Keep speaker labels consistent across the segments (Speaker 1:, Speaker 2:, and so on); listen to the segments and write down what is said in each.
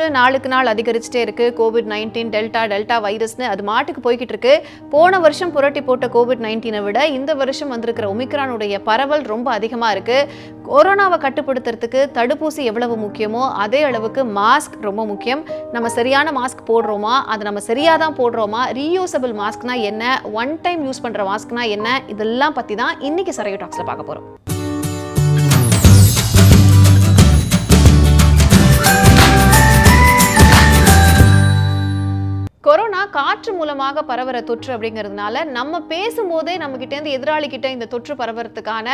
Speaker 1: தொற்று நாளுக்கு நாள் அதிகரிச்சுட்டே இருக்கு. கோவிட் நைன்டீன் டெல்டா டெல்டா வைரஸ்னு அது மாட்டுக்கு போய்கிட்டு இருக்கு. போன வருஷம் புரட்டி போட்ட கோவிட் நைன்டீனை விட இந்த வருஷம் வந்திருக்கிற ஒமிக்ரானுடைய பரவல் ரொம்ப அதிகமாக இருக்கு. கொரோனாவை கட்டுப்படுத்துறதுக்கு தடுப்பூசி எவ்வளவு முக்கியமோ அதே அளவுக்கு மாஸ்க் ரொம்ப முக்கியம். நம்ம சரியான மாஸ்க் போடுறோமா? அது நம்ம சரியாக தான் போடுறோமா? ரீயூசபிள் மாஸ்க்னா என்ன? ஒன் டைம் யூஸ் பண்ணுற மாஸ்க்னா என்ன? இதெல்லாம் பற்றி தான் இன்னைக்கு சரையோ டாக்ஸில் பார்க்க போகிறோம் மூலமாக பரவுற தொற்று அப்படிங்கிறதுனால நம்ம பேசும்போதே நம்ம கிட்டேருந்து எதிராளி கிட்ட இந்த தொற்று பரவறதுக்கான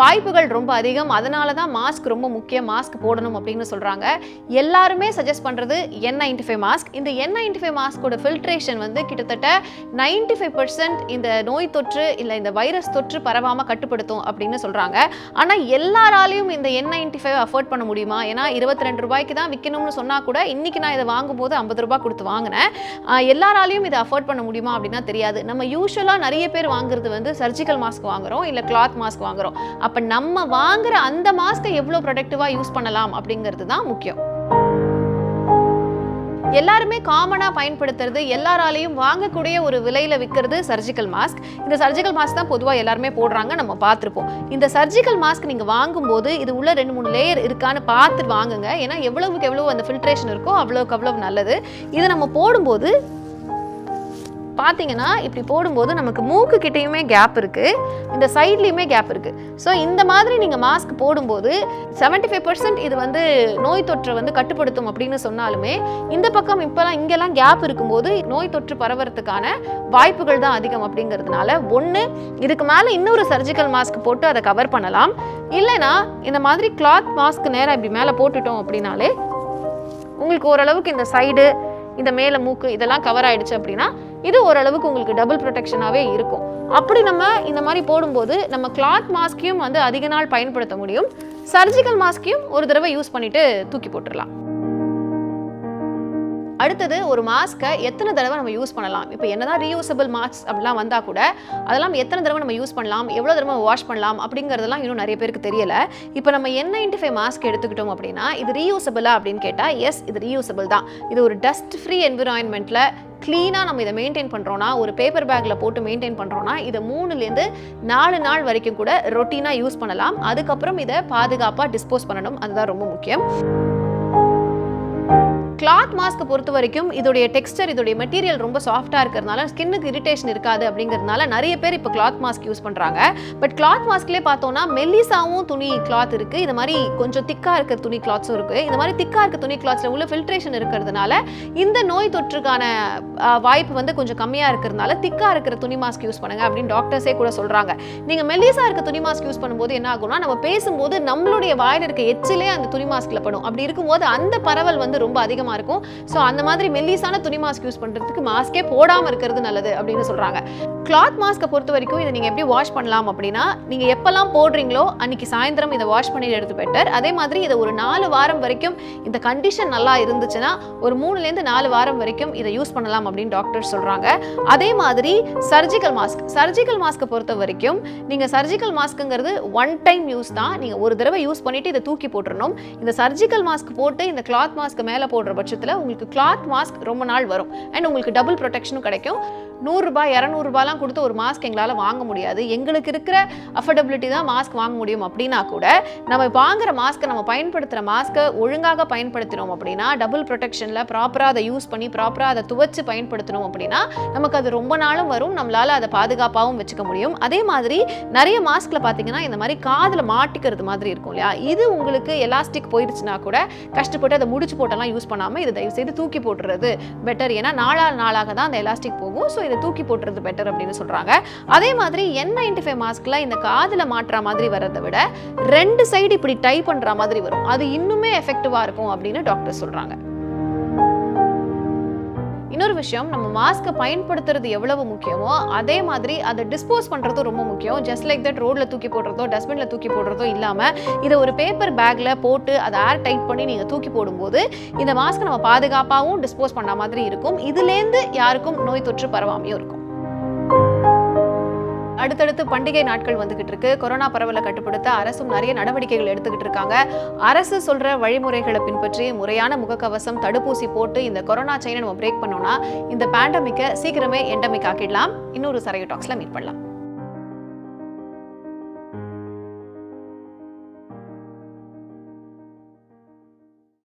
Speaker 1: வாய்ப்புகள் ரொம்ப அதிகம். அதனால தான் மாஸ்க் ரொம்ப முக்கியம். மாஸ்க் போடணும் அப்படின்னு சொல்கிறாங்க எல்லாருமே சஜஸ்ட் பண்ணுறது என் நைன்டி ஃபைவ் மாஸ்க் இந்த என் நைன்டி ஃபைவ் மாஸ்கோட ஃபில்ட்ரேஷன் வந்து கிட்டத்தட்ட நைன்டி ஃபைவ் பர்சன்ட் இந்த நோய் தொற்று இல்லை இந்த வைரஸ் தொற்று பரவாமல் கட்டுப்படுத்தும் அப்படின்னு சொல்கிறாங்க ஆனால் எல்லாராலையும் இந்த என் நைன்டி ஃபைவ் அஃபோர்ட் பண்ண முடியுமா? ஏன்னா இருபத்தி ரெண்டு ரூபாய்க்கு தான் விற்கணும்னு சொன்னால் கூட இன்னைக்கு நான் இதை வாங்கும்போது ஐம்பது ரூபாய் கொடுத்து வாங்கினேன். எல்லாராலையும் இதை அஃபோர்ட் பண்ண முடியுமா அப்படின்னா தெரியாது. நம்ம யூஸ்வலாக நிறைய பேர் வாங்குறது வந்து சர்ஜிக்கல் மாஸ்க் வாங்குறோம் இல்லை கிளாத் மாஸ்க் வாங்குறோம். அப்போ நம்ம வாங்குற அந்த மாஸ்க்கை எவ்வளோ ப்ரொடக்டிவாக யூஸ் பண்ணலாம் அப்படிங்கிறது தான் முக்கியம். எல்லாருமே காமனாக பயன்படுத்துறது எல்லாராலையும் வாங்கக்கூடிய ஒரு விலையில் விற்கிறது சர்ஜிக்கல் மாஸ்க் இந்த சர்ஜிக்கல் மாஸ்க் தான் பொதுவாக எல்லாருமே போடுறாங்க நம்ம பார்த்துருப்போம். இந்த சர்ஜிக்கல் மாஸ்க் நீங்கள் வாங்கும்போது இது உள்ள ரெண்டு மூணு லேயர் இருக்கான்னு பார்த்து வாங்குங்க. ஏன்னா எவ்வளவுக்கு எவ்வளோ அந்த ஃபில்ட்ரேஷன் இருக்கோ அவ்வளோக்கு அவ்வளோ நல்லது. இதை நம்ம போடும்போது பார்த்தீங்கன்னா இப்படி போடும்போது நமக்கு மூக்கு கிட்டேயுமே கேப் இருக்குது இந்த சைட்லேயுமே கேப் இருக்குது ஸோ இந்த மாதிரி நீங்கள் மாஸ்க் போடும்போது 75% ஃபைவ் பர்சன்ட் இது வந்து நோய் தொற்றை வந்து கட்டுப்படுத்தும் அப்படின்னு சொன்னாலுமே இந்த பக்கம் இப்போலாம் இங்கெல்லாம் கேப் இருக்கும்போது நோய் தொற்று பரவறதுக்கான வாய்ப்புகள் தான் அதிகம் அப்படிங்கிறதுனால ஒன்று இதுக்கு மேலே இன்னொரு சர்ஜிக்கல் மாஸ்க் போட்டு அதை கவர் பண்ணலாம். இல்லைனா இந்த மாதிரி கிளாத் மாஸ்க் நேராக இப்படி மேலே போட்டுட்டோம் அப்படின்னாலே உங்களுக்கு ஓரளவுக்கு இந்த சைடு இந்த மேலே மூக்கு இதெல்லாம் கவர் ஆயிடுச்சு அப்படின்னா இது ஓரளவுக்கு உங்களுக்கு டபுள் ப்ரொடெக்ஷனாகவே இருக்கும். அப்படி நம்ம இந்த மாதிரி போடும்போது நம்ம கிளாத் மாஸ்கையும் வந்து அதிக நாள் பயன்படுத்த முடியும். சர்ஜிக்கல் மாஸ்கையும் ஒரு தடவை யூஸ் பண்ணிட்டு தூக்கி போட்டுடலாம் அடுத்தது ஒரு மாஸ்க்கை எத்தனை தடவை நம்ம யூஸ் பண்ணலாம்? இப்போ என்னதான் ரீயூசபிள் மாஸ்க் அப்படிலாம் வந்தால் கூட அதெல்லாம் எத்தனை தடவை நம்ம யூஸ் பண்ணலாம்? எவ்வளோ தடவை வாஷ் பண்ணலாம்? அப்படிங்கிறதெல்லாம் இன்னும் நிறைய பேருக்கு தெரியலை. இப்போ நம்ம என் நைன்டி ஃபைவ் மாஸ்க் எடுத்துக்கிட்டோம் அப்படின்னா இது ரீயூசபிளா அப்படின்னு கேட்டால் எஸ் இது ரீயூசபிள் தான். இது ஒரு டஸ்ட் ஃப்ரீ என்விரான்மெண்ட்டில் க்ளீனாக நம்ம இதை மெயின்டைன் பண்ணுறோன்னா ஒரு பேப்பர் பேக்கில் போட்டு மெயின்டைன் பண்ணுறோன்னா இதை மூணுலேருந்து நாலு நாள் வரைக்கும் கூட ரொட்டீனாக யூஸ் பண்ணலாம். அதுக்கப்புறம் இதை பாதுகாப்பாக டிஸ்போஸ் பண்ணணும். அதுதான் ரொம்ப முக்கியம். கிளாத் மாஸ்க் பொறுத்த வரைக்கும் இதோடைய டெக்ஸ்டர் இதோடைய மெட்டீரியல் ரொம்ப சாஃப்டாக இருக்கிறதுனால ஸ்கின்னுக்கு இரிட்டேஷன் இருக்காது அப்படிங்கிறதுனால நிறைய பேர் இப்போ கிளாத் மாஸ்க் யூஸ் பண்ணுறாங்க பட் கிளாத் மாஸ்க்லேயே பார்த்தோம்னா மெல்லிசாவும் துணி கிளாத் இருக்குது இது மாதிரி கொஞ்சம் திக்காக இருக்கிற துணி கிளாத்ஸும் இருக்குது இந்த மாதிரி திக்காக இருக்க துணி கிளாத்ஸில் உள்ள ஃபில்ட்ரேஷன் இருக்கிறதுனால இந்த நோய் தொற்றுக்கான வாய்ப்பு வந்து கொஞ்சம் கம்மியாக இருக்கிறதுனால திக்காக இருக்கிற துணி மாஸ்க் யூஸ் பண்ணுங்க அப்படின்னு டாக்டர்ஸே கூட சொல்கிறாங்க நீங்கள் மெல்லிசா இருக்க துணி மாஸ்க் யூஸ் பண்ணும்போது என்ன ஆகும்னா நம்ம பேசும்போது நம்மளுடைய வாயில் இருக்க எச்சிலே அந்த துணி மாஸ்கில் படும். அப்படி இருக்கும்போது அந்த பரவல் வந்து ரொம்ப அதிகமாக இருக்கும். ஸோ அந்த மாதிரி மெல்லிசான துணி மாஸ்க் யூஸ் பண்ணுறதுக்கு மாஸ்கே போடாமல் இருக்கிறது நல்லது அப்படின்னு சொல்கிறாங்க கிளாத் மாஸ்க்கை பொறுத்த வரைக்கும் இதை நீங்கள் எப்படி வாஷ் பண்ணலாம் அப்படின்னா நீங்கள் எப்போல்லாம் போடுறீங்களோ அன்னைக்கு சாயந்தரம் இதை வாஷ் பண்ணி எடுத்து பெட்டர் அதே மாதிரி இதை ஒரு நாலு வாரம் வரைக்கும் இந்த கண்டிஷன் நல்லா இருந்துச்சுன்னா ஒரு மூணுலேருந்து நாலு வாரம் வரைக்கும் இதை யூஸ் பண்ணலாம் அப்படின்னு டாக்டர் சொல்கிறாங்க அதே மாதிரி சர்ஜிக்கல் மாஸ்க் சர்ஜிக்கல் மாஸ்க்கை பொறுத்த வரைக்கும் நீங்கள் சர்ஜிக்கல் மாஸ்க்குங்கிறது ஒன் டைம் யூஸ் தான். நீங்கள் ஒரு தடவை யூஸ் பண்ணிட்டு இதை தூக்கி போட்டுடணும் இந்த சர்ஜிக்கல் மாஸ்க் போட்டு இந்த கிளாத் மாஸ்க்கு மேலே போடுற பட்சத்தில் உங்களுக்கு கிளாத் மாஸ்க் ரொம்ப நாள் வரும். அண்ட் உங்களுக்கு டபுள் ப்ரொடெக்ஷனும் கிடைக்கும். நூறுரூபா இரநூறுபாலாம் கொடுத்து ஒரு மாஸ்க் எங்களால் வாங்க முடியாது. எங்களுக்கு இருக்கிற அஃபர்டபிலிட்டி தான் மாஸ்க் வாங்க முடியும் அப்படின்னா கூட நம்ம வாங்குற மாஸ்க்கை நம்ம பயன்படுத்துகிற மாஸ்க்கை ஒழுங்காக பயன்படுத்தினோம் அப்படின்னா டபுள் ப்ரொடெக்ஷனில் ப்ராப்பராக அதை யூஸ் பண்ணி ப்ராப்பராக அதை துவைச்சு பயன்படுத்தினோம் அப்படின்னா நமக்கு அது ரொம்ப நாளும் வரும். நம்மளால் அதை பாதுகாப்பாகவும் வச்சுக்க முடியும். அதே மாதிரி நிறைய மாஸ்கில் பார்த்தீங்கன்னா இந்த மாதிரி காதில் மாட்டிக்கிறது மாதிரி இருக்கும் இல்லையா? இது உங்களுக்கு எலாஸ்டிக் போயிடுச்சுன்னா கூட கஷ்டப்பட்டு அதை முடிச்சு போட்டெல்லாம் யூஸ் பண்ணாமல் இதை தயவு செய்து தூக்கி போட்டுறது பெட்டர் ஏன்னா நாளாக நாளாக தான் அந்த எலாஸ்டிக் போகும். ஸோ இதை தூக்கி போட்டுறது பெட்டர் அப்படின்னு சொல்கிறாங்க அதே மாதிரி என் நைன்டி ஃபைவ் மாஸ்கில் இந்த காதில் மாற்றுற மாதிரி வரதை விட ரெண்டு சைடு இப்படி டை பண்ணுற மாதிரி வரும். அது இன்னுமே எஃபெக்டிவாக இருக்கும் அப்படின்னு டாக்டர் சொல்கிறாங்க இன்னொரு விஷயம் நம்ம மாஸ்க்கை பயன்படுத்துறது எவ்வளவு முக்கியமோ அதே மாதிரி அதை டிஸ்போஸ் பண்ணுறதும் ரொம்ப முக்கியம். ஜஸ்ட் லைக் தட் ரோட்ல தூக்கி போடுறதோ டஸ்ட்பினில் தூக்கி போடுறதோ இல்லாமல் இதை ஒரு பேப்பர் பேக்கில் போட்டு அதை ஏர் டைட் பண்ணி நீங்கள் தூக்கி போடும்போது இந்த மாஸ்க்கை நம்ம பாதுகாப்பாகவும் டிஸ்போஸ் பண்ண மாதிரி இருக்கும். இதுலேருந்து யாருக்கும் நோய் தொற்று பரவாமையும் இருக்கும். அடுத்தடுத்து பண்டிகை நாட்கள் வந்துகிட்டு இருக்கு. கொரோனா பரவலை கட்டுப்படுத்த அரசும் நிறைய நடவடிக்கைகள் எடுத்துக்கிட்டு இருக்காங்க. அரசு சொல்ற வழிமுறைகளை பின்பற்றி முறையான முகக்கவசம் தடுப்பூசி போட்டு இந்த கொரோனா செயினை நம்ம பிரேக் பண்ணோம்னா இந்த பேண்டமிக்கை சீக்கிரமே எண்டமிக் ஆக்கிடலாம். இன்னொரு சரையோ டாக்ஸ்ல மீட் பண்ணலாம்.